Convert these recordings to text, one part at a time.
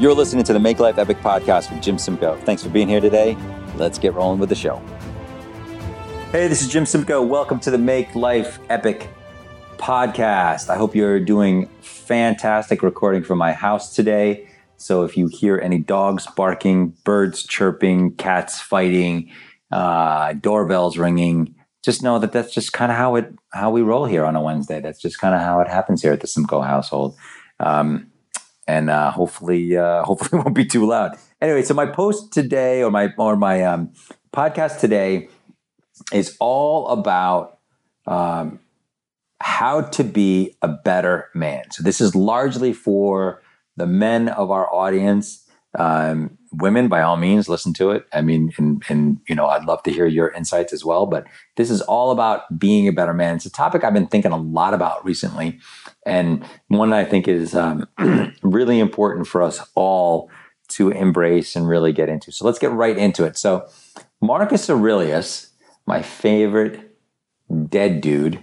You're listening to the Make Life Epic podcast with Jim Simcoe. Thanks for being here today. Let's get rolling with the show. Hey, this is Jim Simcoe. Welcome to the Make Life Epic podcast. I hope you're doing fantastic recording from my house today. So if you hear any dogs barking, birds chirping, cats fighting, uh, doorbells ringing, just know that that's just kind of how it how we roll here on a Wednesday. That's just kind of how it happens here at the Simcoe household. Um, and uh, hopefully, uh, hopefully, won't be too loud. Anyway, so my post today, or my or my um, podcast today, is all about um, how to be a better man. So this is largely for the men of our audience. Um, women, by all means, listen to it. I mean, and, and, you know, I'd love to hear your insights as well. But this is all about being a better man. It's a topic I've been thinking a lot about recently, and one I think is um, really important for us all to embrace and really get into. So let's get right into it. So Marcus Aurelius, my favorite dead dude,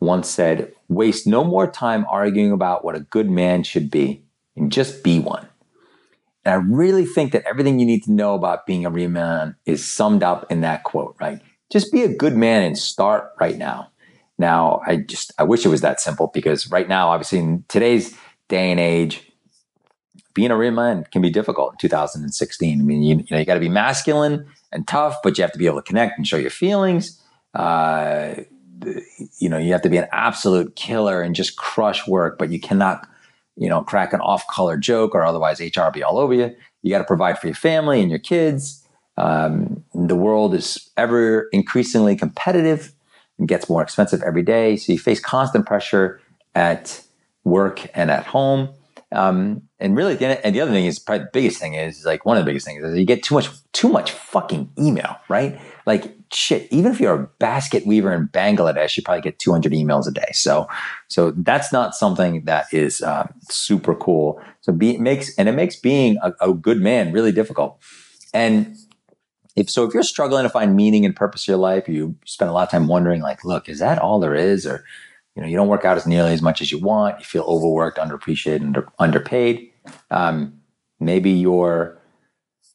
once said, "Waste no more time arguing about what a good man should be, and just be one." And I really think that everything you need to know about being a real man is summed up in that quote, right? Just be a good man and start right now. Now, I just, I wish it was that simple because right now, obviously, in today's day and age, being a real man can be difficult in 2016. I mean, you, you know, you got to be masculine and tough, but you have to be able to connect and show your feelings. Uh, you know, you have to be an absolute killer and just crush work, but you cannot you know, crack an off color joke or otherwise HR be all over you. You got to provide for your family and your kids. Um, the world is ever increasingly competitive and gets more expensive every day. So you face constant pressure at work and at home. Um, and really, the, and the other thing is probably the biggest thing is, is like one of the biggest things is you get too much, too much fucking email, right? Like shit, even if you're a basket weaver in Bangladesh, you probably get 200 emails a day. So, so that's not something that is uh, super cool. So be, it makes, and it makes being a, a good man really difficult. And if so, if you're struggling to find meaning and purpose in your life, you spend a lot of time wondering, like, look, is that all there is? Or, you know, you don't work out as nearly as much as you want. You feel overworked, underappreciated, under, underpaid. Um, maybe you're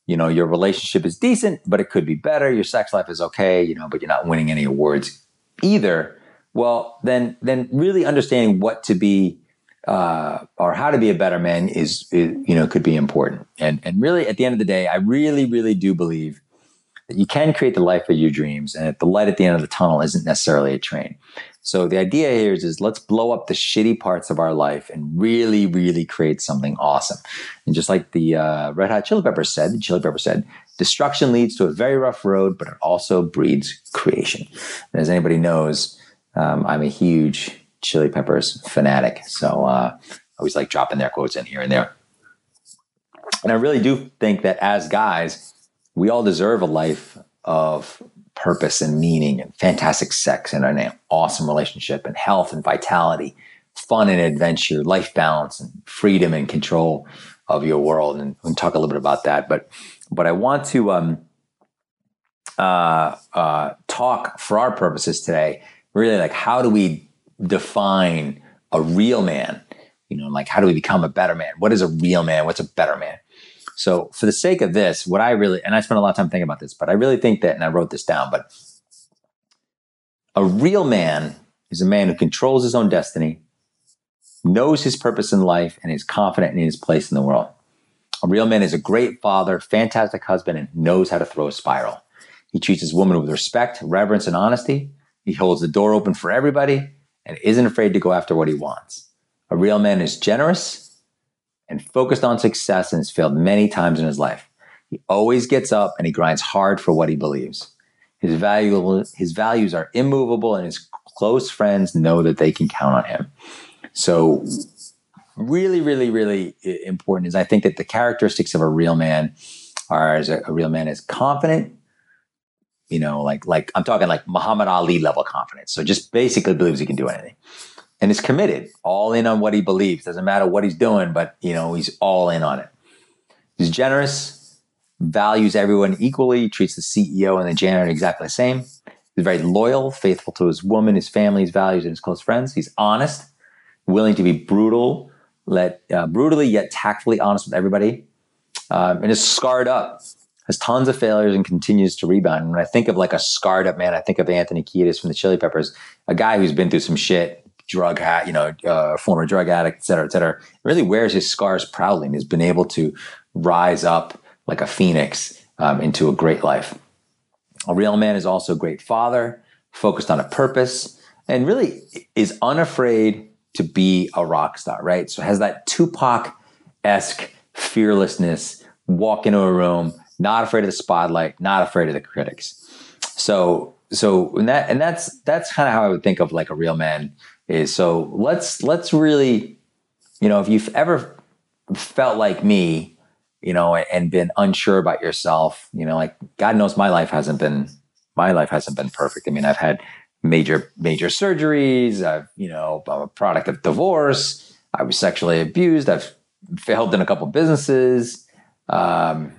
you know your relationship is decent but it could be better. Your sex life is okay you know but you're not winning any awards either. Well then then really understanding what to be uh, or how to be a better man is, is, you know could be important. And and really at the end of the day i really really do believe that you can create the life of your dreams and that the light at the end of the tunnel isn't necessarily a train so the idea here is, is let's blow up the shitty parts of our life and really, really create something awesome. And just like the uh, Red Hot Chili Peppers said, the Chili Peppers said, destruction leads to a very rough road, but it also breeds creation. And as anybody knows, um, I'm a huge Chili Peppers fanatic. So uh, I always like dropping their quotes in here and there. And I really do think that as guys, we all deserve a life of purpose and meaning and fantastic sex and an awesome relationship and health and vitality, fun and adventure, life balance and freedom and control of your world. And we can talk a little bit about that. But but I want to um, uh, uh, talk for our purposes today. Really, like how do we define a real man? You know, like how do we become a better man? What is a real man? What's a better man? So for the sake of this, what I really, and I spent a lot of time thinking about this, but I really think that, and I wrote this down, but a real man is a man who controls his own destiny, knows his purpose in life, and is confident in his place in the world. A real man is a great father, fantastic husband, and knows how to throw a spiral. He treats his woman with respect, reverence, and honesty. He holds the door open for everybody and isn't afraid to go after what he wants. A real man is generous, and focused on success and has failed many times in his life. He always gets up and he grinds hard for what he believes. His, valuable, his values are immovable, and his close friends know that they can count on him. So, really, really, really important is I think that the characteristics of a real man are as a, a real man is confident, you know, like like I'm talking like Muhammad Ali level confidence. So just basically believes he can do anything and is committed, all in on what he believes. Doesn't matter what he's doing, but you know, he's all in on it. He's generous, values everyone equally, treats the CEO and the janitor exactly the same. He's very loyal, faithful to his woman, his family, his values, and his close friends. He's honest, willing to be brutal, let uh, brutally yet tactfully honest with everybody. um, and is scarred up, has tons of failures and continues to rebound. And when I think of like a scarred up man, I think of Anthony Kiedis from the Chili Peppers, a guy who's been through some shit, drug hat, you know, uh, former drug addict, et cetera, et cetera. Really wears his scars proudly and has been able to rise up like a phoenix um, into a great life. A real man is also a great father, focused on a purpose, and really is unafraid to be a rock star, right? So has that Tupac esque fearlessness, walk into a room, not afraid of the spotlight, not afraid of the critics. So so and that and that's that's kind of how I would think of like a real man is. So let's let's really, you know, if you've ever felt like me, you know, and been unsure about yourself, you know, like God knows my life hasn't been my life hasn't been perfect. I mean, I've had major major surgeries. I've you know I'm a product of divorce. I was sexually abused. I've failed in a couple businesses. Um,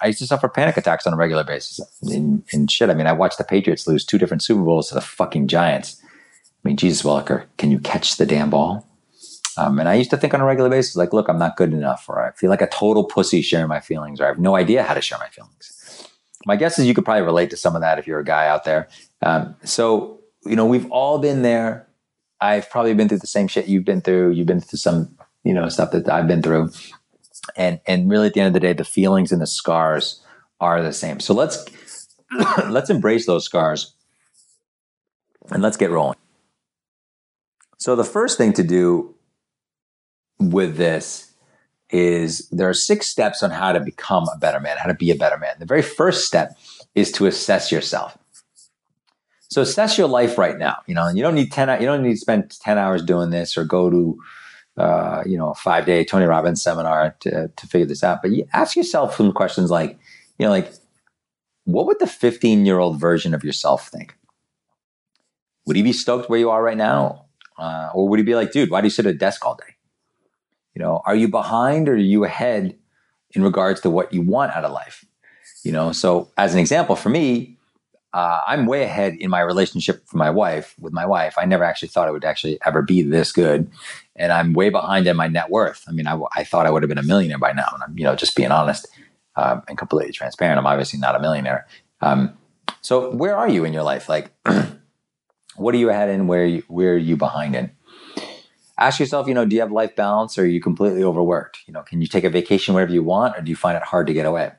I used to suffer panic attacks on a regular basis. And, and shit, I mean, I watched the Patriots lose two different Super Bowls to the fucking Giants. I mean, Jesus Welker, can you catch the damn ball? Um, and I used to think on a regular basis, like, look, I'm not good enough, or I feel like a total pussy sharing my feelings, or I have no idea how to share my feelings. My guess is you could probably relate to some of that if you're a guy out there. Um, so you know, we've all been there. I've probably been through the same shit you've been through. You've been through some, you know, stuff that I've been through. And and really at the end of the day, the feelings and the scars are the same. So let's let's embrace those scars and let's get rolling. So the first thing to do with this is there are six steps on how to become a better man, how to be a better man. The very first step is to assess yourself. So assess your life right now. You know, you don't need ten. You don't need to spend ten hours doing this or go to, uh, you know, a five day Tony Robbins seminar to to figure this out. But you ask yourself some questions like, you know, like, what would the fifteen year old version of yourself think? Would he be stoked where you are right now, uh, or would he be like, dude, why do you sit at a desk all day? You know, are you behind or are you ahead in regards to what you want out of life? You know, so as an example, for me, uh, I'm way ahead in my relationship with my wife. With my wife, I never actually thought it would actually ever be this good, and I'm way behind in my net worth. I mean, I, I thought I would have been a millionaire by now, and I'm you know just being honest um, and completely transparent. I'm obviously not a millionaire. Um, so where are you in your life? Like, what are you ahead in? Where you, where are you behind in? Ask yourself, you know, do you have life balance, or are you completely overworked? You know, can you take a vacation wherever you want, or do you find it hard to get away?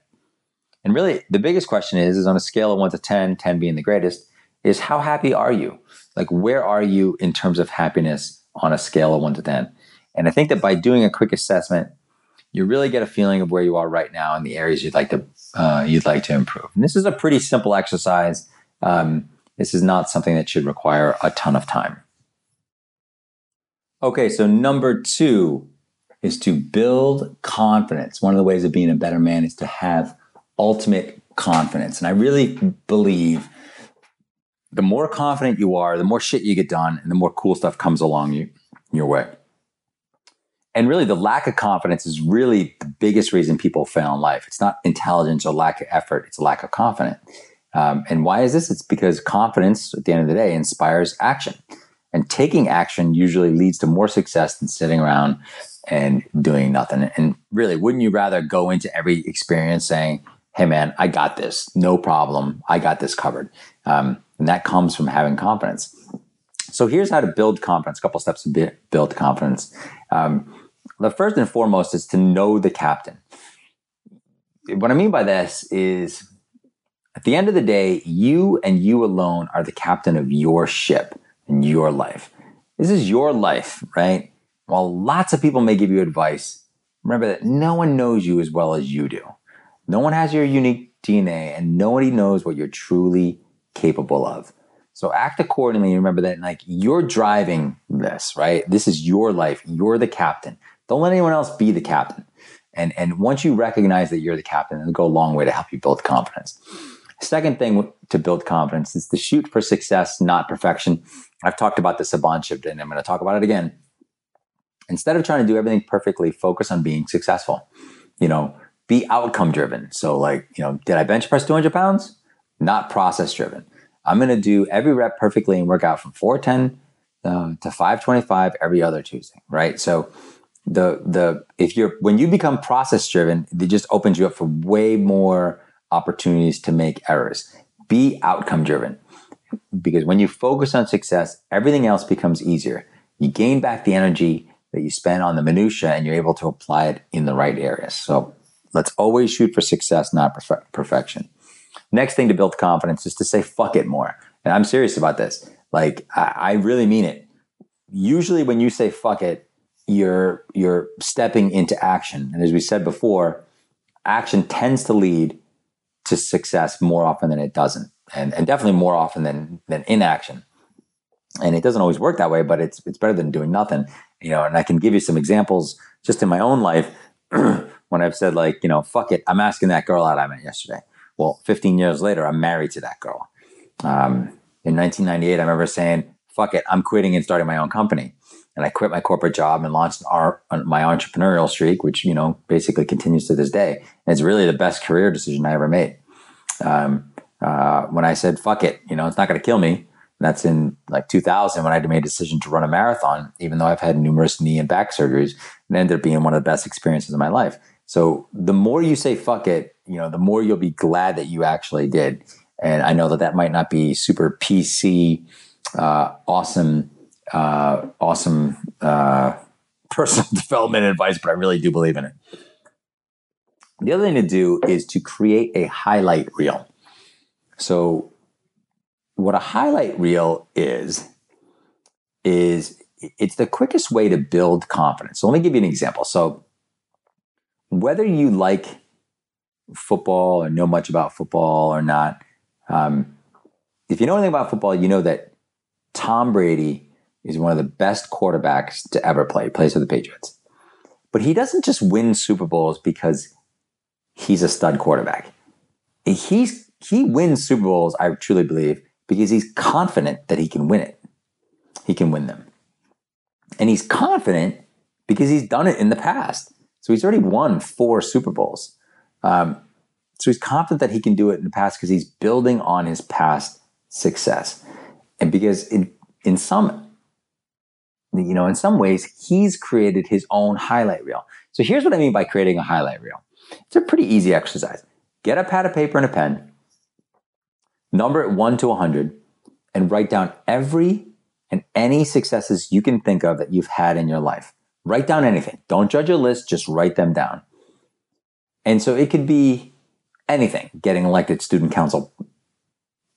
And really, the biggest question is, is on a scale of one to 10, 10 being the greatest, is how happy are you? Like, where are you in terms of happiness on a scale of one to 10? And I think that by doing a quick assessment, you really get a feeling of where you are right now and the areas you'd like to uh, you'd like to improve. And this is a pretty simple exercise. Um, this is not something that should require a ton of time. Okay, so number two is to build confidence. One of the ways of being a better man is to have ultimate confidence. And I really believe the more confident you are, the more shit you get done, and the more cool stuff comes along you, your way. And really, the lack of confidence is really the biggest reason people fail in life. It's not intelligence or lack of effort, it's a lack of confidence. Um, and why is this? It's because confidence, at the end of the day, inspires action. And taking action usually leads to more success than sitting around and doing nothing. And really, wouldn't you rather go into every experience saying, hey man, I got this, no problem, I got this covered. Um, and that comes from having confidence. So here's how to build confidence. A couple steps to build confidence. Um, the first and foremost is to know the captain. What I mean by this is, at the end of the day, you and you alone are the captain of your ship and your life. This is your life, right? While lots of people may give you advice, remember that no one knows you as well as you do. No one has your unique DNA and nobody knows what you're truly capable of. So act accordingly. Remember that like you're driving this, right? This is your life. You're the captain. Don't let anyone else be the captain. And, and once you recognize that you're the captain, it'll go a long way to help you build confidence. Second thing to build confidence is to shoot for success, not perfection. I've talked about this a bunch and I'm going to talk about it again. Instead of trying to do everything perfectly, focus on being successful. You know, be outcome driven. So, like, you know, did I bench press 200 pounds? Not process driven. I'm going to do every rep perfectly and work out from 410 uh, to 525 every other Tuesday, right? So, the the if you're when you become process driven, it just opens you up for way more opportunities to make errors. Be outcome driven because when you focus on success, everything else becomes easier. You gain back the energy that you spend on the minutia, and you're able to apply it in the right areas. So let's always shoot for success, not perfe- perfection. Next thing to build confidence is to say fuck it more. And I'm serious about this. Like I, I really mean it. Usually when you say fuck it, you're you're stepping into action. And as we said before, action tends to lead to success more often than it doesn't. And and definitely more often than than inaction. And it doesn't always work that way, but it's it's better than doing nothing. You know, and I can give you some examples just in my own life when I've said like, you know, fuck it, I'm asking that girl out I met yesterday. Well, 15 years later, I'm married to that girl. Um, in 1998, I remember saying, fuck it, I'm quitting and starting my own company. And I quit my corporate job and launched our, my entrepreneurial streak, which, you know, basically continues to this day. And it's really the best career decision I ever made. Um, uh, when I said, fuck it, you know, it's not going to kill me. that's in like 2000 when I made a decision to run a marathon, even though I've had numerous knee and back surgeries, and ended up being one of the best experiences of my life. So the more you say fuck it, you know, the more you'll be glad that you actually did. And I know that that might not be super PC, uh, awesome, uh, awesome uh, personal development advice, but I really do believe in it. The other thing to do is to create a highlight reel. So, what a highlight reel is, is it's the quickest way to build confidence. So, let me give you an example. So, whether you like football or know much about football or not, um, if you know anything about football, you know that Tom Brady is one of the best quarterbacks to ever play, plays for the Patriots. But he doesn't just win Super Bowls because he's a stud quarterback. He's he wins Super Bowls, I truly believe, because he's confident that he can win it. He can win them. And he's confident because he's done it in the past. So he's already won four Super Bowls. Um, so he's confident that he can do it in the past because he's building on his past success. And because in, in some, you know, in some ways, he's created his own highlight reel. So here's what I mean by creating a highlight reel. It's a pretty easy exercise. Get a pad of paper and a pen, number it one to 100, and write down every and any successes you can think of that you've had in your life. Write down anything. Don't judge a list, just write them down. And so it could be anything getting elected student council,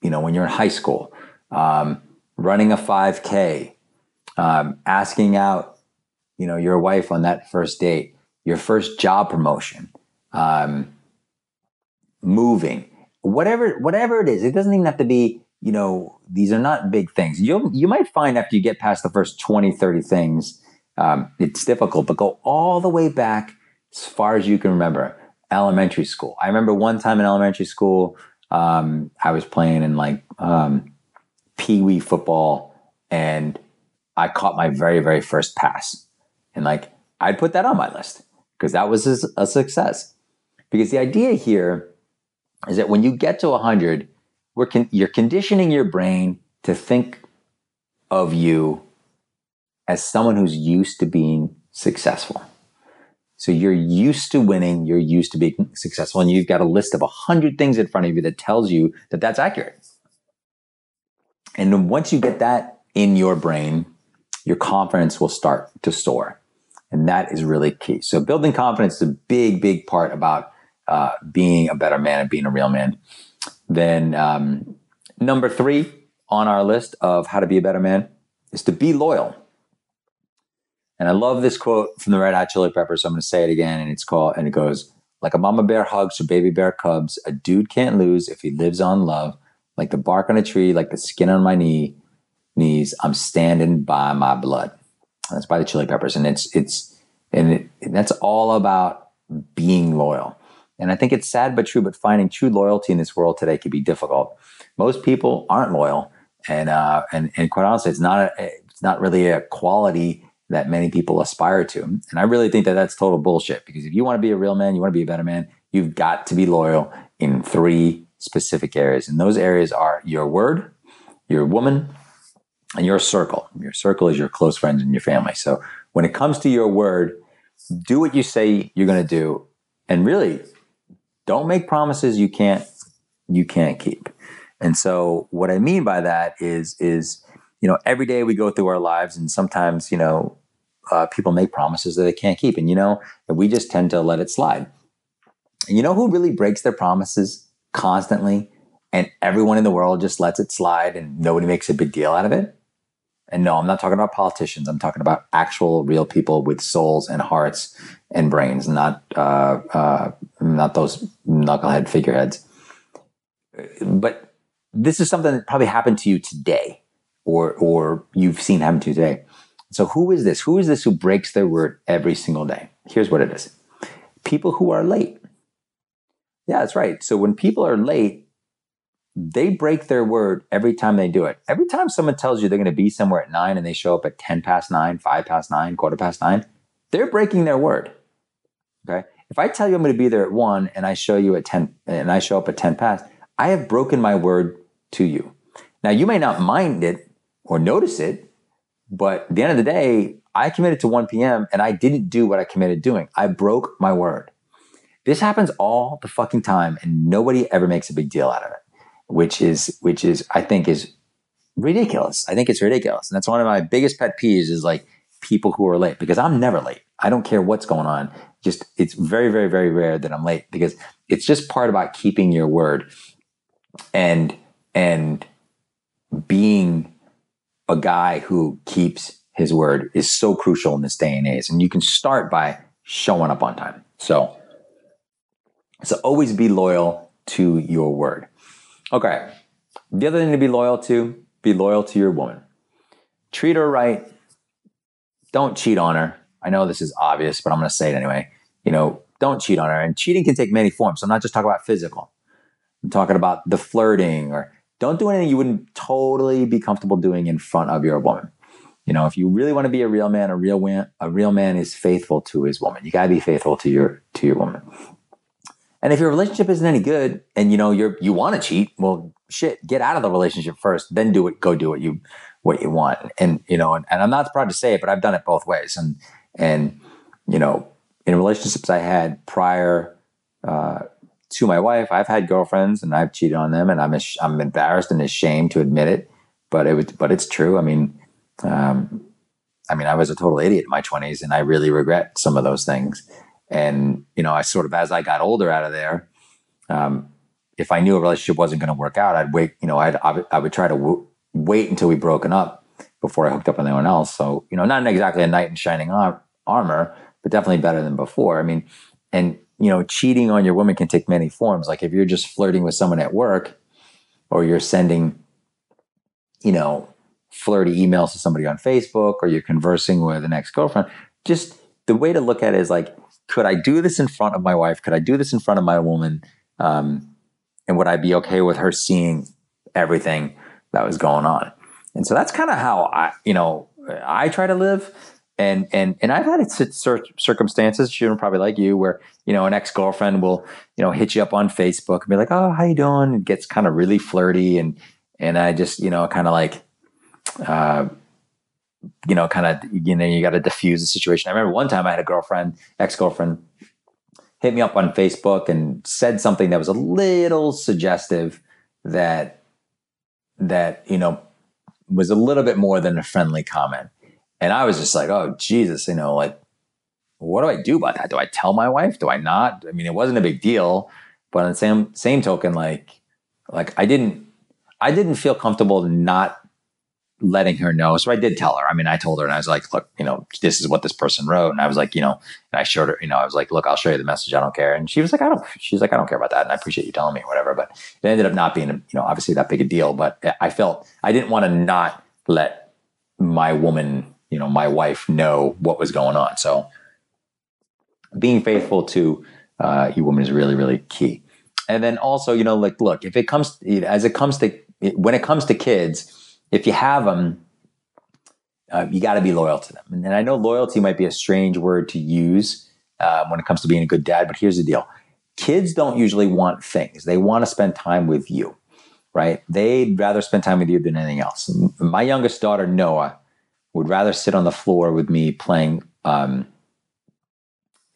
you know, when you're in high school, um, running a 5K, um, asking out, you know, your wife on that first date, your first job promotion, um, moving, whatever, whatever it is. It doesn't even have to be, you know, these are not big things. You you might find after you get past the first 20, 30 things, um, it's difficult, but go all the way back as far as you can remember. Elementary school. I remember one time in elementary school, um, I was playing in like um, pee wee football, and I caught my very very first pass, and like I'd put that on my list because that was a success. Because the idea here is that when you get to 100, we're con- you're conditioning your brain to think of you as someone who's used to being successful. So you're used to winning, you're used to being successful, and you've got a list of 100 things in front of you that tells you that that's accurate. And once you get that in your brain, your confidence will start to soar. And that is really key. So building confidence is a big, big part about uh, being a better man and being a real man. Then um, number three on our list of how to be a better man is to be loyal. And I love this quote from the Red Hot Chili Peppers. So I'm going to say it again, and it's called, and it goes, like a mama bear hugs her baby bear cubs, a dude can't lose if he lives on love. Like the bark on a tree, like the skin on my knee, knees, I'm standing by my blood. That's by the Chili Peppers, and it's it's and, it, and that's all about being loyal. And I think it's sad but true. But finding true loyalty in this world today can be difficult. Most people aren't loyal, and uh, and and quite honestly, it's not a, it's not really a quality that many people aspire to. And I really think that that's total bullshit because if you want to be a real man, you want to be a better man, you've got to be loyal in three specific areas. And those areas are your word, your woman, and your circle. Your circle is your close friends and your family. So when it comes to your word, do what you say you're going to do, and really don't make promises you can't you can't keep. And so, what I mean by that is is you know every day we go through our lives, and sometimes you know uh, people make promises that they can't keep, and you know we just tend to let it slide. And you know who really breaks their promises constantly, and everyone in the world just lets it slide, and nobody makes a big deal out of it. And no, I'm not talking about politicians. I'm talking about actual, real people with souls and hearts and brains, not uh, uh, not those knucklehead figureheads. But this is something that probably happened to you today, or or you've seen happen to you today. So who is this? Who is this who breaks their word every single day? Here's what it is: people who are late. Yeah, that's right. So when people are late, they break their word every time they do it. Every time someone tells you they're going to be somewhere at nine and they show up at 10 past nine, five past nine, quarter past nine, they're breaking their word. Okay. If I tell you I'm going to be there at one and I show you at 10 and I show up at 10 past, I have broken my word to you. Now you may not mind it or notice it, but at the end of the day, I committed to 1 p.m. and I didn't do what I committed doing. I broke my word. This happens all the fucking time and nobody ever makes a big deal out of it which is which is I think is ridiculous. I think it's ridiculous, and that's one of my biggest pet peeves is like people who are late because I'm never late. I don't care what's going on. Just it's very very very rare that I'm late because it's just part about keeping your word and and being a guy who keeps his word is so crucial in this day and age. And you can start by showing up on time. So, so always be loyal to your word. Okay. The other thing to be loyal to, be loyal to your woman. Treat her right. Don't cheat on her. I know this is obvious, but I'm going to say it anyway. You know, don't cheat on her. And cheating can take many forms. So I'm not just talking about physical. I'm talking about the flirting or don't do anything you wouldn't totally be comfortable doing in front of your woman. You know, if you really want to be a real man, a real man, a real man is faithful to his woman. You got to be faithful to your to your woman. And if your relationship isn't any good and you know you're you want to cheat, well shit, get out of the relationship first, then do it, go do what you what you want. And you know, and, and I'm not proud to say it, but I've done it both ways. And and you know, in relationships I had prior uh, to my wife, I've had girlfriends and I've cheated on them, and I'm I'm embarrassed and ashamed to admit it, but it was but it's true. I mean, um, I mean, I was a total idiot in my 20s, and I really regret some of those things. And, you know, I sort of, as I got older out of there, um, if I knew a relationship wasn't going to work out, I'd wait, you know, I'd, I would try to w- wait until we broken up before I hooked up with anyone else. So, you know, not exactly a knight in shining ar- armor, but definitely better than before. I mean, and, you know, cheating on your woman can take many forms. Like if you're just flirting with someone at work or you're sending, you know, flirty emails to somebody on Facebook or you're conversing with an ex girlfriend, just the way to look at it is like, could I do this in front of my wife? Could I do this in front of my woman? Um, and would I be okay with her seeing everything that was going on? And so that's kind of how I, you know, I try to live. And and and I've had circumstances, you probably like you, where you know an ex girlfriend will, you know, hit you up on Facebook and be like, "Oh, how you doing?" It gets kind of really flirty, and and I just, you know, kind of like, uh, you know, kind of, you know, you got to diffuse the situation. I remember one time I had a girlfriend, ex girlfriend, hit me up on Facebook and said something that was a little suggestive that, that, you know, was a little bit more than a friendly comment. And I was just like, oh, Jesus, you know, like, what do I do about that? Do I tell my wife? Do I not? I mean, it wasn't a big deal, but on the same, same token, like, like I didn't, I didn't feel comfortable not letting her know. So I did tell her. I mean, I told her and I was like, look, you know, this is what this person wrote. And I was like, you know, and I showed her, you know, I was like, look, I'll show you the message. I don't care. And she was like, I don't, she's like, I don't care about that. And I appreciate you telling me whatever. But it ended up not being, you know, obviously that big a deal. But I felt I didn't want to not let my woman, you know, my wife know what was going on. So being faithful to uh, your woman is really, really key. And then also, you know, like, look, if it comes, as it comes to, when it comes to kids, if you have them, uh, you got to be loyal to them. And, I know loyalty might be a strange word to use uh, when it comes to being a good dad, but here's the deal kids don't usually want things, they want to spend time with you, right? They'd rather spend time with you than anything else. My youngest daughter, Noah, would rather sit on the floor with me playing. Um,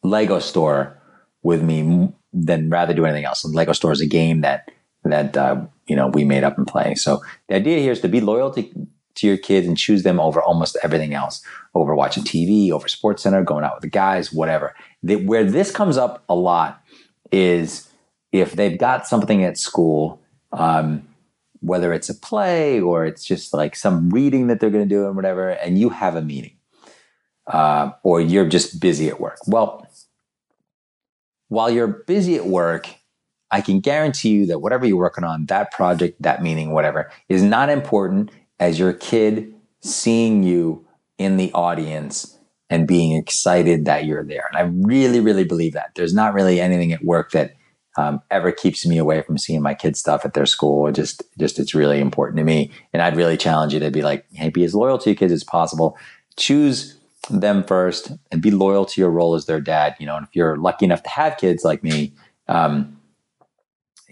Lego store with me than rather do anything else. And Lego store is a game that that uh, you know we made up and play. So the idea here is to be loyal to, to your kids and choose them over almost everything else, over watching TV, over Sports Center, going out with the guys, whatever. The, where this comes up a lot is if they've got something at school. Um, whether it's a play or it's just like some reading that they're going to do and whatever, and you have a meeting, uh, or you're just busy at work. Well, while you're busy at work, I can guarantee you that whatever you're working on, that project, that meeting, whatever, is not important as your kid seeing you in the audience and being excited that you're there. And I really, really believe that. There's not really anything at work that um, ever keeps me away from seeing my kids' stuff at their school. Just, just it's really important to me. And I'd really challenge you to be like, hey, be as loyal to your kids as possible. Choose them first and be loyal to your role as their dad. You know, and if you're lucky enough to have kids like me, um,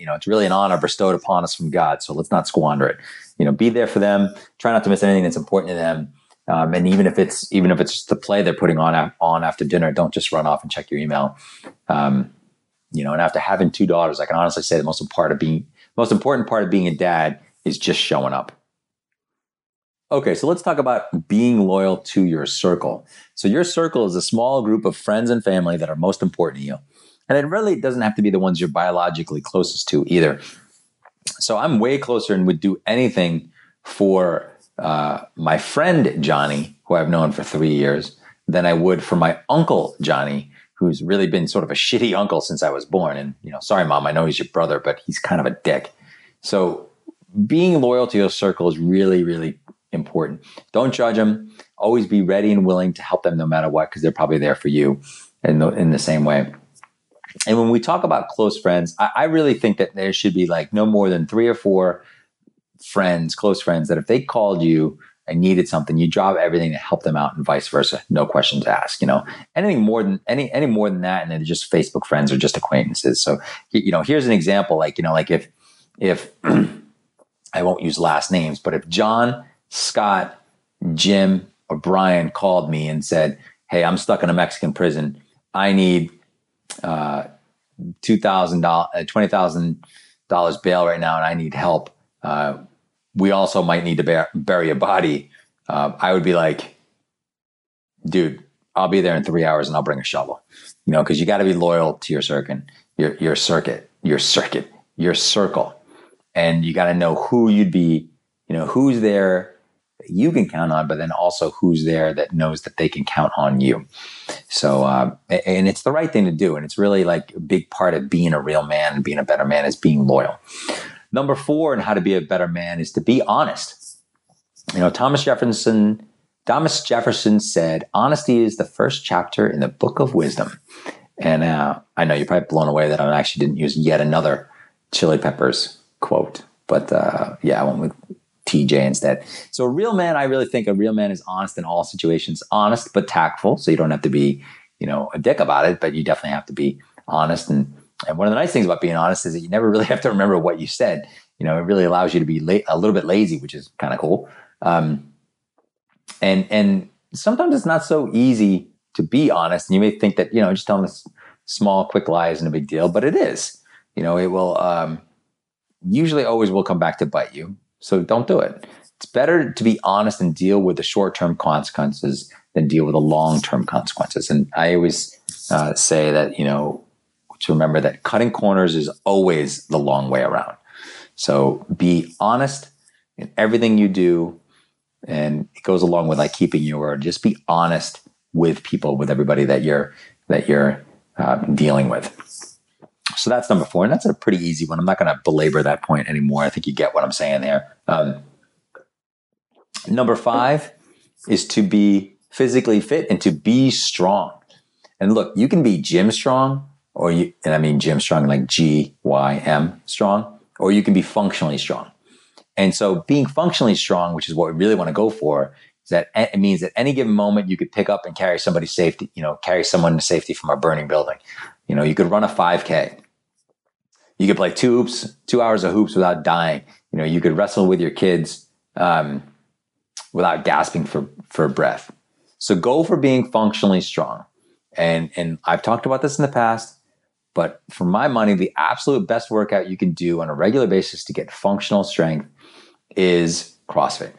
you know, it's really an honor bestowed upon us from God. So let's not squander it. You know, be there for them. Try not to miss anything that's important to them. Um, and even if it's even if it's just the play they're putting on on after dinner, don't just run off and check your email. Um, you know, and after having two daughters, I can honestly say the most part of being most important part of being a dad is just showing up. Okay, so let's talk about being loyal to your circle. So your circle is a small group of friends and family that are most important to you. And it really doesn't have to be the ones you're biologically closest to either. So I'm way closer and would do anything for uh, my friend Johnny, who I've known for three years, than I would for my uncle Johnny, who's really been sort of a shitty uncle since I was born. And, you know, sorry, mom, I know he's your brother, but he's kind of a dick. So being loyal to your circle is really, really important. Don't judge them. Always be ready and willing to help them no matter what, because they're probably there for you in the, in the same way. And when we talk about close friends, I, I really think that there should be like no more than three or four friends, close friends, that if they called you and needed something, you drop everything to help them out and vice versa. No questions asked. You know, anything more than any any more than that, and they're just Facebook friends or just acquaintances. So you know, here's an example. Like you know, like if if I won't use last names, but if John, Scott, Jim, or Brian called me and said, "Hey, I'm stuck in a Mexican prison. I need uh, two thousand dollars, uh, twenty thousand dollars bail right now, and I need help. Uh, we also might need to bear, bury a body. Uh, I would be like, dude, I'll be there in three hours, and I'll bring a shovel. You know, because you got to be loyal to your circuit, your your circuit, your circuit, your circle, and you got to know who you'd be. You know, who's there you can count on, but then also who's there that knows that they can count on you. So, uh, and it's the right thing to do. And it's really like a big part of being a real man and being a better man is being loyal. Number four, and how to be a better man is to be honest. You know, Thomas Jefferson, Thomas Jefferson said, honesty is the first chapter in the book of wisdom. And uh, I know you're probably blown away that I actually didn't use yet another Chili Peppers quote. But uh, yeah, I went with TJ instead. So a real man, I really think a real man is honest in all situations, honest but tactful. So you don't have to be, you know, a dick about it, but you definitely have to be honest. And and one of the nice things about being honest is that you never really have to remember what you said. You know, it really allows you to be la- a little bit lazy, which is kind of cool. Um, and and sometimes it's not so easy to be honest. And you may think that you know just telling this small, quick lie isn't a big deal, but it is. You know, it will um, usually always will come back to bite you. So don't do it. It's better to be honest and deal with the short term consequences than deal with the long term consequences. And I always uh, say that, you know, to remember that cutting corners is always the long way around. So be honest in everything you do. And it goes along with like keeping your word. Just be honest with people, with everybody that you're that you're uh, dealing with. So that's number four. And that's a pretty easy one. I'm not going to belabor that point anymore. I think you get what I'm saying there. Um, number five is to be physically fit and to be strong. And look, you can be gym strong, or you, and I mean gym strong like G Y M strong, or you can be functionally strong. And so being functionally strong, which is what we really want to go for, is that it means at any given moment you could pick up and carry somebody safety, you know, carry someone to safety from a burning building. You know, you could run a 5K you could play two hoops, two hours of hoops without dying. You know, you could wrestle with your kids um, without gasping for for breath. So go for being functionally strong. And and I've talked about this in the past, but for my money, the absolute best workout you can do on a regular basis to get functional strength is CrossFit.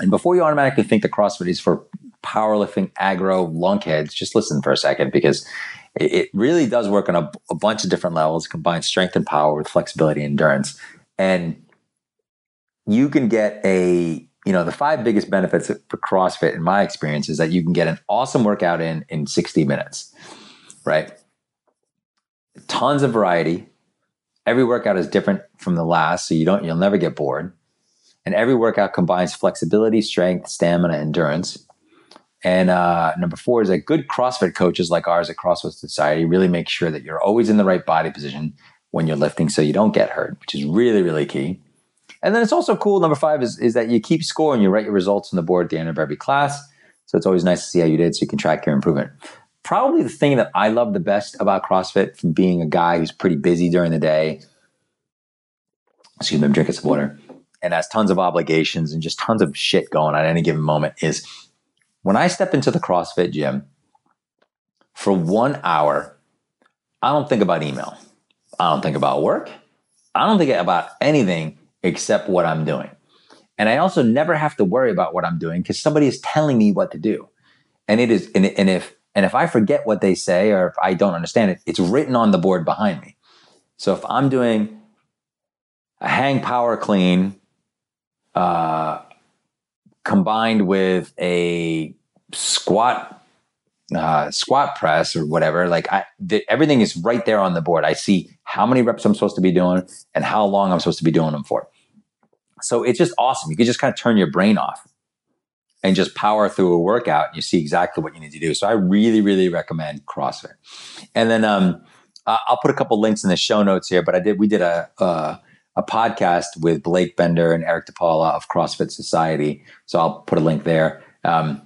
And before you automatically think that CrossFit is for powerlifting aggro lunkheads, just listen for a second because it really does work on a, a bunch of different levels, combines strength and power with flexibility and endurance. And you can get a you know the five biggest benefits for CrossFit in my experience is that you can get an awesome workout in in 60 minutes, right? Tons of variety. Every workout is different from the last, so you don't you'll never get bored. And every workout combines flexibility, strength, stamina, endurance. And uh, number four is that good CrossFit coaches like ours at CrossFit Society really make sure that you're always in the right body position when you're lifting so you don't get hurt, which is really, really key. And then it's also cool. Number five is, is that you keep score and you write your results on the board at the end of every class. So it's always nice to see how you did so you can track your improvement. Probably the thing that I love the best about CrossFit from being a guy who's pretty busy during the day. Excuse me, I'm drinking some water and has tons of obligations and just tons of shit going on at any given moment is when I step into the CrossFit gym for one hour, I don't think about email. I don't think about work. I don't think about anything except what I'm doing. And I also never have to worry about what I'm doing because somebody is telling me what to do. And it is, and, and if, and if I forget what they say or if I don't understand it, it's written on the board behind me. So if I'm doing a hang power clean uh, combined with a squat uh, squat press or whatever, like I, everything is right there on the board. I see how many reps I'm supposed to be doing and how long I'm supposed to be doing them for. So it's just awesome. You can just kind of turn your brain off and just power through a workout. And you see exactly what you need to do. So I really, really recommend CrossFit. And then um, I'll put a couple links in the show notes here. But I did we did a, a a podcast with Blake Bender and Eric DePaula of CrossFit Society. So I'll put a link there. Um,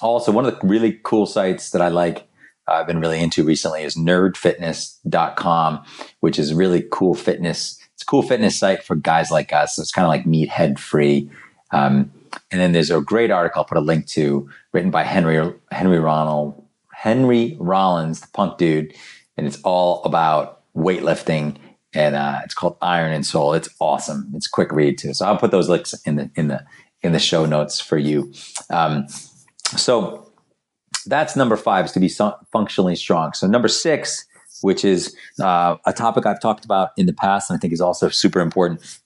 also, one of the really cool sites that I like, uh, I've been really into recently is nerdfitness.com, which is really cool fitness. It's a cool fitness site for guys like us. So it's kind of like meathead free. Um, and then there's a great article I'll put a link to written by Henry, Henry Ronald, Henry Rollins, the punk dude. And it's all about weightlifting and uh, it's called Iron and Soul. It's awesome. It's a quick read too. So I'll put those links in the in the in the show notes for you. Um, so that's number five is to be functionally strong. So number six, which is uh, a topic I've talked about in the past, and I think is also super important,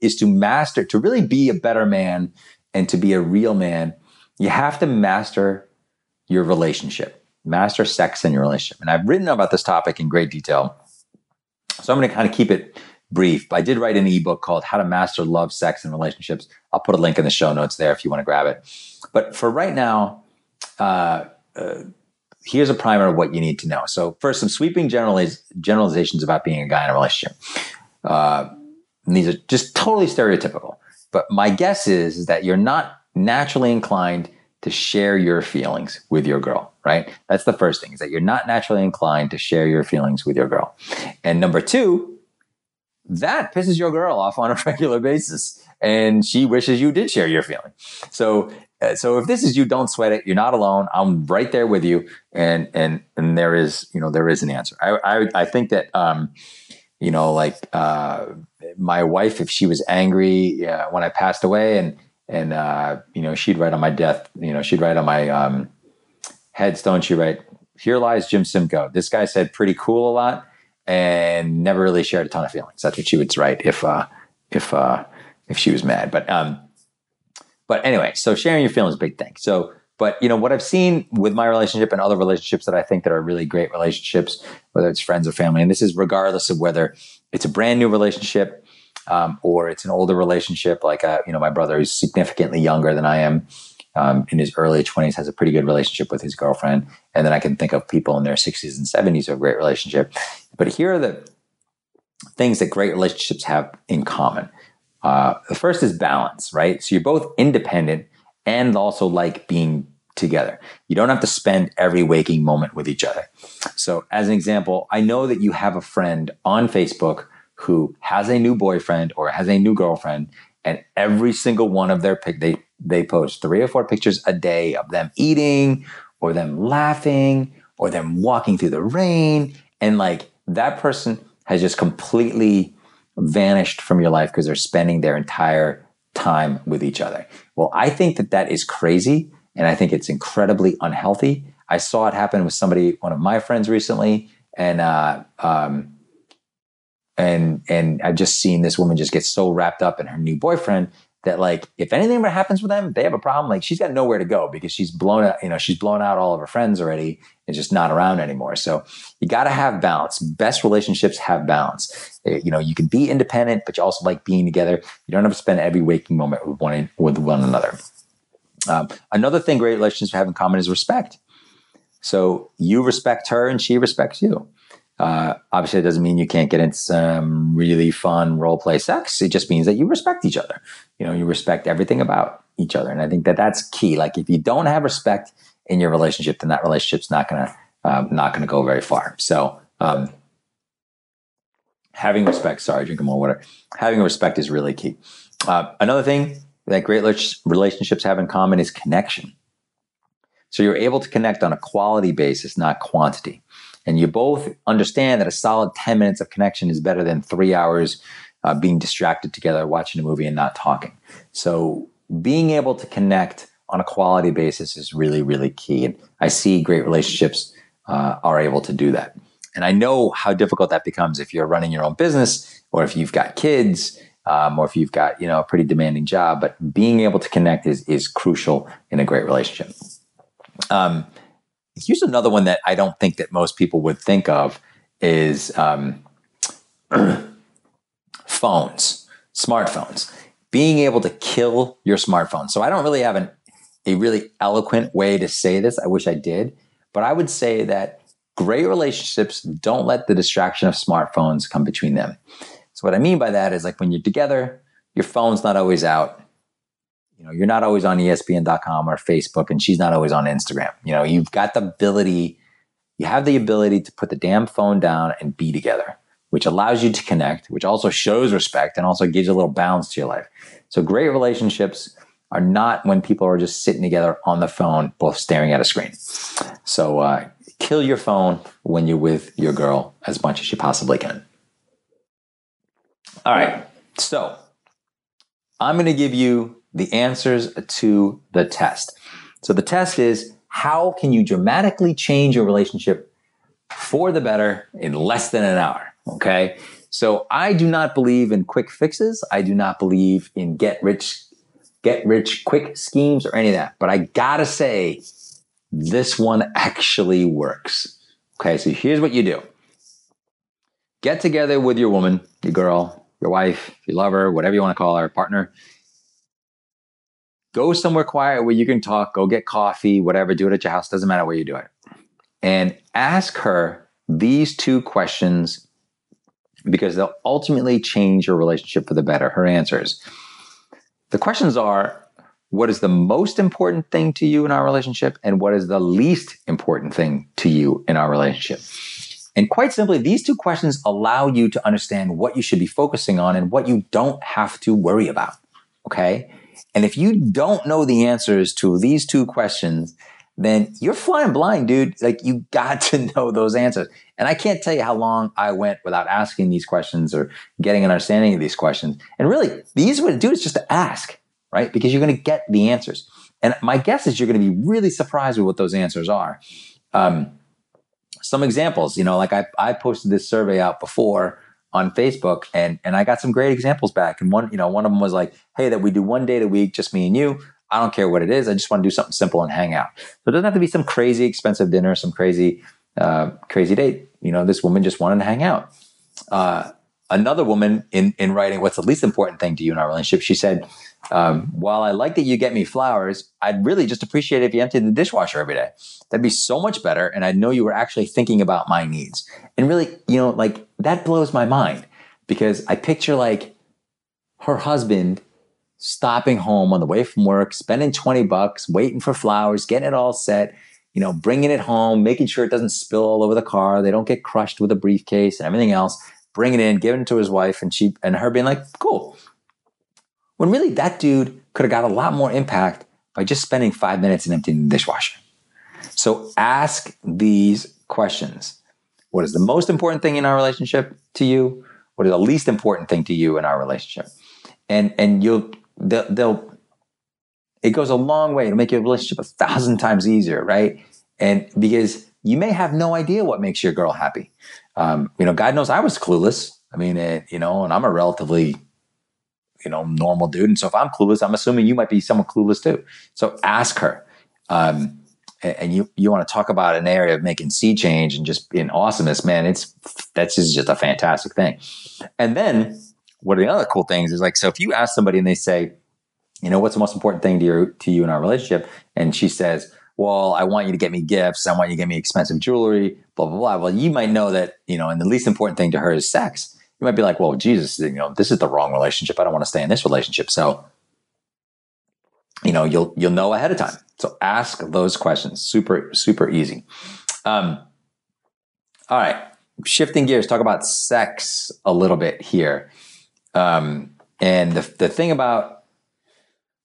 is to master to really be a better man and to be a real man. You have to master your relationship, master sex in your relationship. And I've written about this topic in great detail so I'm going to kind of keep it brief. But I did write an ebook called How to Master Love, Sex, and Relationships. I'll put a link in the show notes there if you want to grab it. But for right now, uh, uh, here's a primer of what you need to know. So first, some sweeping generaliz- generalizations about being a guy in a relationship. Uh, these are just totally stereotypical. But my guess is, is that you're not naturally inclined to share your feelings with your girl, right? That's the first thing is that you're not naturally inclined to share your feelings with your girl. And number two, that pisses your girl off on a regular basis and she wishes you did share your feeling. So uh, so if this is you don't sweat it you're not alone i'm right there with you and and and there is you know there is an answer i i, I think that um you know like uh my wife if she was angry uh, when i passed away and and uh, you know she'd write on my death you know she'd write on my um, headstone. She'd write here lies jim simcoe. This guy said pretty cool a lot and never really shared a ton of feelings. That's what she would write if uh, if uh, if she was mad. But um but anyway so sharing your feelings big thing. So but you know what i've seen with my relationship and other relationships that i think that are really great relationships whether it's friends or family and this is regardless of whether it's a brand new relationship um, or it's an older relationship. Like, uh, you know, my brother is significantly younger than I am. Um, in his early 20s, has a pretty good relationship with his girlfriend. And then I can think of people in their 60s and 70s who have a great relationship. But here are the things that great relationships have in common. Uh, the first is balance, right? So you're both independent and also like being together. You don't have to spend every waking moment with each other. So, as an example, I know that you have a friend on Facebook who has a new boyfriend or has a new girlfriend and every single one of their pic they they post three or four pictures a day of them eating or them laughing or them walking through the rain. And like that person has just completely vanished from your life because they're spending their entire time with each other. Well, I think that that is crazy. And I think it's incredibly unhealthy. I saw it happen with somebody, one of my friends recently. And, uh, um, and and I've just seen this woman just get so wrapped up in her new boyfriend that like if anything ever happens with them, they have a problem. Like she's got nowhere to go because she's blown out, you know, she's blown out all of her friends already and just not around anymore. So you got to have balance. Best relationships have balance. Eh, you know, you can be independent, but you also like being together. You don't have to spend every waking moment with one with one another. Um, another thing great relationships have in common is respect. So you respect her and she respects you. Uh, obviously, it doesn't mean you can't get into some really fun role play sex. It just means that you respect each other. You know, you respect everything about each other, and I think that that's key. Like, if you don't have respect in your relationship, then that relationship's not gonna um, not gonna go very far. So, um, having respect. Sorry, drinking more water. Having respect is really key. Uh, another thing that great relationships have in common is connection. So you're able to connect on a quality basis, not quantity and you both understand that a solid 10 minutes of connection is better than three hours uh, being distracted together watching a movie and not talking. So being able to connect on a quality basis is really really key. And i see great relationships uh, are able to do that. And i know how difficult that becomes if you're running your own business or if you've got kids um, or if you've got you know a pretty demanding job. But being able to connect is is crucial in a great relationship. Um, here's another one that I don't think that most people would think of is um, phones, smartphones, being able to kill your smartphone. So I don't really have an, a really eloquent way to say this. I wish I did, but I would say that great relationships don't let the distraction of smartphones come between them. So what I mean by that is like when you're together, your phone's not always out you know, you're not always on ESPN.com or Facebook, and she's not always on Instagram. You know, you've got the ability, you have the ability to put the damn phone down and be together, which allows you to connect, which also shows respect and also gives a little balance to your life. So great relationships are not when people are just sitting together on the phone, both staring at a screen. So uh, kill your phone when you're with your girl as much as you possibly can. All right. So I'm going to give you the answers to the test. So the test is how can you dramatically change your relationship for the better in less than an hour? Okay. So I do not believe in quick fixes. I do not believe in get rich, get rich quick schemes or any of that. But I gotta say, this one actually works. Okay. So here's what you do. Get together with your woman, your girl, your wife, your lover, whatever you want to call her, partner go somewhere quiet where you can talk, go get coffee, whatever, do it at your house, doesn't matter where you do it. And ask her these two questions because they'll ultimately change your relationship for the better. Her answers. The questions are what is the most important thing to you in our relationship and what is the least important thing to you in our relationship? And quite simply, these two questions allow you to understand what you should be focusing on and what you don't have to worry about. Okay. And if you don't know the answers to these two questions, then you're flying blind, dude. Like you got to know those answers. And I can't tell you how long I went without asking these questions or getting an understanding of these questions. And really, the easy way to do it is just to ask, right? Because you're going to get the answers. And my guess is you're going to be really surprised with what those answers are. Um, some examples, you know, like I, I posted this survey out before on Facebook and and I got some great examples back. And one, you know, one of them was like, hey, that we do one date a week, just me and you. I don't care what it is. I just want to do something simple and hang out. So it doesn't have to be some crazy expensive dinner, some crazy, uh, crazy date. You know, this woman just wanted to hang out. Uh, another woman in in writing, what's the least important thing to you in our relationship? She said, um, while I like that you get me flowers, I'd really just appreciate it if you emptied the dishwasher every day. That'd be so much better. And I'd know you were actually thinking about my needs. And really, you know, like that blows my mind because I picture like her husband stopping home on the way from work, spending 20 bucks, waiting for flowers, getting it all set, you know, bringing it home, making sure it doesn't spill all over the car. They don't get crushed with a briefcase and everything else, bring it in, giving it to his wife and she, and her being like, cool, when really that dude could have got a lot more impact by just spending five minutes and emptying the dishwasher. So ask these questions. What is the most important thing in our relationship to you? What is the least important thing to you in our relationship? And and you'll they'll, they'll it goes a long way to make your relationship a thousand times easier, right? And because you may have no idea what makes your girl happy. Um, you know, God knows I was clueless. I mean, it, you know, and I'm a relatively, you know, normal dude. And so if I'm clueless, I'm assuming you might be somewhat clueless too. So ask her. Um, and you you want to talk about an area of making sea change and just being awesomeness, man, it's that's just, just a fantastic thing. And then what are the other cool things is like so if you ask somebody and they say, you know, what's the most important thing to your to you in our relationship, and she says, well, I want you to get me gifts, I want you to get me expensive jewelry, blah blah blah. Well, you might know that you know, and the least important thing to her is sex. You might be like, well, Jesus, you know, this is the wrong relationship. I don't want to stay in this relationship. So, you know, you'll you'll know ahead of time so ask those questions. Super, super easy. Um, all right. Shifting gears, talk about sex a little bit here. Um, and the, the thing about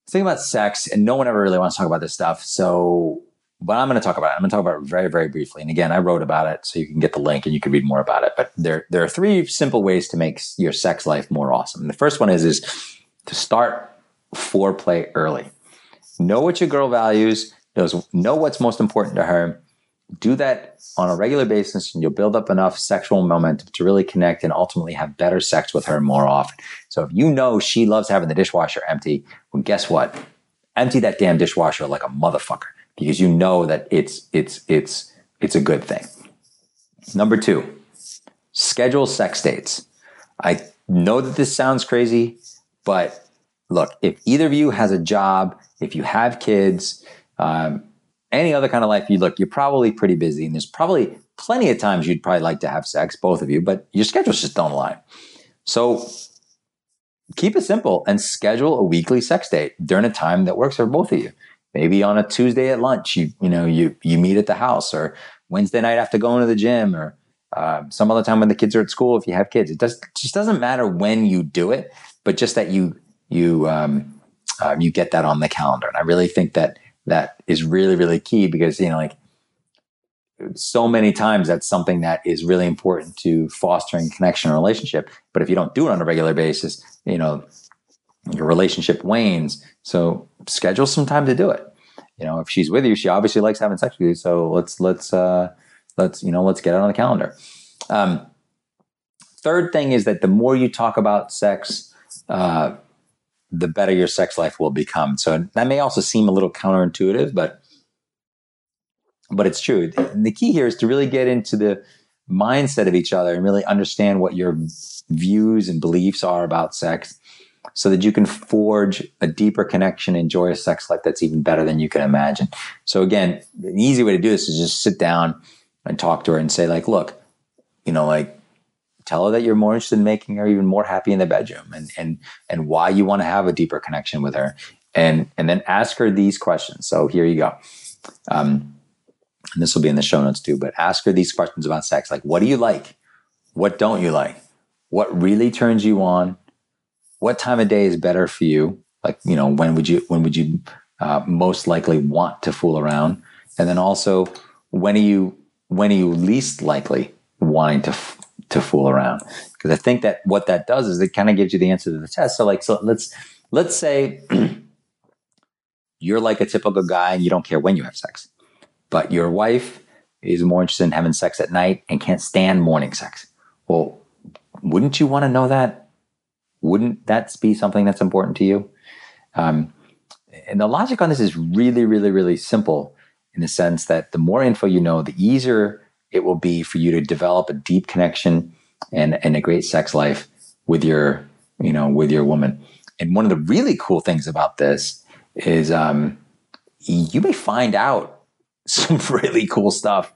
the thing about sex, and no one ever really wants to talk about this stuff. So, but I'm going to talk about it. I'm going to talk about it very, very briefly. And again, I wrote about it, so you can get the link and you can read more about it. But there, there are three simple ways to make your sex life more awesome. And the first one is is to start foreplay early. Know what your girl values, knows, know what's most important to her. Do that on a regular basis, and you'll build up enough sexual momentum to really connect and ultimately have better sex with her more often. So if you know she loves having the dishwasher empty, well, guess what? Empty that damn dishwasher like a motherfucker because you know that it's it's it's it's a good thing. Number two, schedule sex dates. I know that this sounds crazy, but look, if either of you has a job if you have kids, um, any other kind of life you look, you're probably pretty busy. And there's probably plenty of times you'd probably like to have sex, both of you, but your schedules just don't align. So keep it simple and schedule a weekly sex date during a time that works for both of you. Maybe on a Tuesday at lunch, you you know you you meet at the house, or Wednesday night after going to the gym, or uh, some other time when the kids are at school. If you have kids, it does just doesn't matter when you do it, but just that you you um, um, you get that on the calendar. And I really think that that is really, really key because, you know, like so many times that's something that is really important to fostering connection and relationship. But if you don't do it on a regular basis, you know, your relationship wanes. So schedule some time to do it. You know, if she's with you, she obviously likes having sex with you. So let's, let's, uh, let's, you know, let's get it on the calendar. Um, third thing is that the more you talk about sex, uh, the better your sex life will become. So that may also seem a little counterintuitive, but but it's true. And the key here is to really get into the mindset of each other and really understand what your views and beliefs are about sex so that you can forge a deeper connection, enjoy a sex life that's even better than you can imagine. So again, an easy way to do this is just sit down and talk to her and say like, look, you know, like tell her that you're more interested in making her even more happy in the bedroom and and and why you want to have a deeper connection with her. And and then ask her these questions. So here you go. Um, and this will be in the show notes too but ask her these questions about sex. Like what do you like? What don't you like? What really turns you on what time of day is better for you like you know when would you when would you uh, most likely want to fool around and then also when are you when are you least likely wanting to f- to fool around because I think that what that does is it kind of gives you the answer to the test. So like, so let's let's say you're like a typical guy and you don't care when you have sex, but your wife is more interested in having sex at night and can't stand morning sex. Well, wouldn't you want to know that? Wouldn't that be something that's important to you? Um, and the logic on this is really, really, really simple in the sense that the more info you know, the easier it will be for you to develop a deep connection and, and a great sex life with your, you know, with your woman. And one of the really cool things about this is um, you may find out some really cool stuff.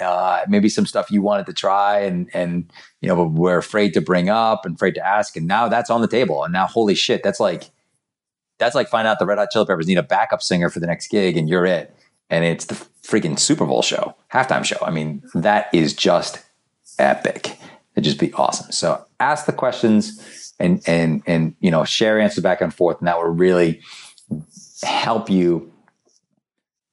Uh, maybe some stuff you wanted to try and and you know we're afraid to bring up and afraid to ask, and now that's on the table. And now, holy shit, that's like that's like find out the Red Hot Chili Peppers need a backup singer for the next gig, and you're it and it's the freaking Super Bowl show, halftime show. I mean, that is just epic. It'd just be awesome. So ask the questions and and and you know share answers back and forth, and that will really help you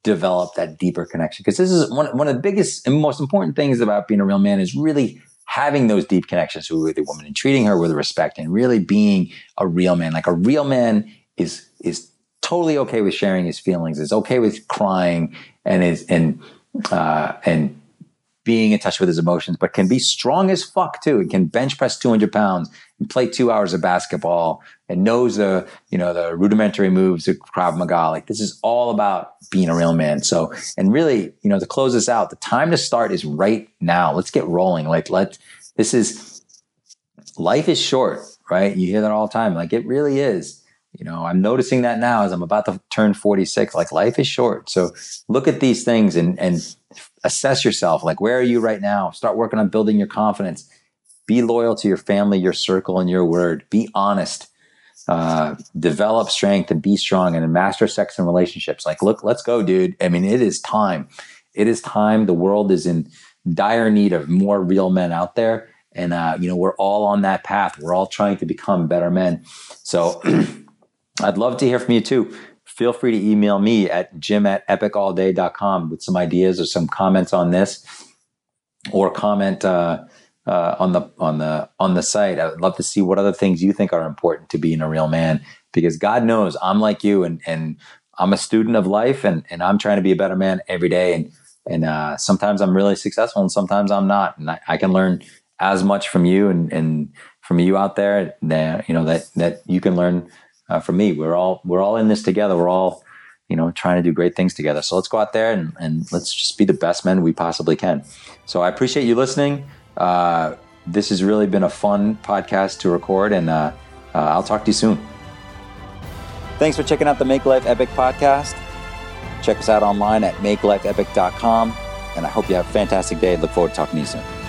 develop that deeper connection. Because this is one, one of the biggest and most important things about being a real man is really having those deep connections with a woman and treating her with respect and really being a real man. Like a real man is is totally okay with sharing his feelings, is okay with crying and is and uh, and being in touch with his emotions, but can be strong as fuck too. It can bench press 200 pounds and play two hours of basketball and knows the, you know, the rudimentary moves of Krav Maga. Like this is all about being a real man. So, and really, you know, to close this out, the time to start is right now. Let's get rolling. Like, let, this is, life is short, right? You hear that all the time. Like it really is. You know, I'm noticing that now as I'm about to turn 46. Like life is short. So look at these things and, and assess yourself. Like, where are you right now? Start working on building your confidence. Be loyal to your family, your circle, and your word. Be honest. Uh, develop strength and be strong and master sex and relationships. Like, look, let's go, dude. I mean, it is time. It is time. The world is in dire need of more real men out there. And, uh, you know, we're all on that path. We're all trying to become better men. So I'd love to hear from you too feel free to email me at jim at epicallday.com with some ideas or some comments on this or comment uh, uh, on the on the on the site. I would love to see what other things you think are important to being a real man because God knows I'm like you and and I'm a student of life and and I'm trying to be a better man every day and and uh, sometimes I'm really successful and sometimes I'm not and I, I can learn as much from you and and from you out there that you know that that you can learn uh, from me. We're all we're all in this together. We're all you know trying to do great things together. So let's go out there and, and let's just be the best men we possibly can. So I appreciate you listening. Uh, this has really been a fun podcast to record, and uh, uh I'll talk to you soon. Thanks for checking out the Make Life Epic podcast. Check us out online at makelifeepic.com. And I hope you have a fantastic day. Look forward to talking to you soon.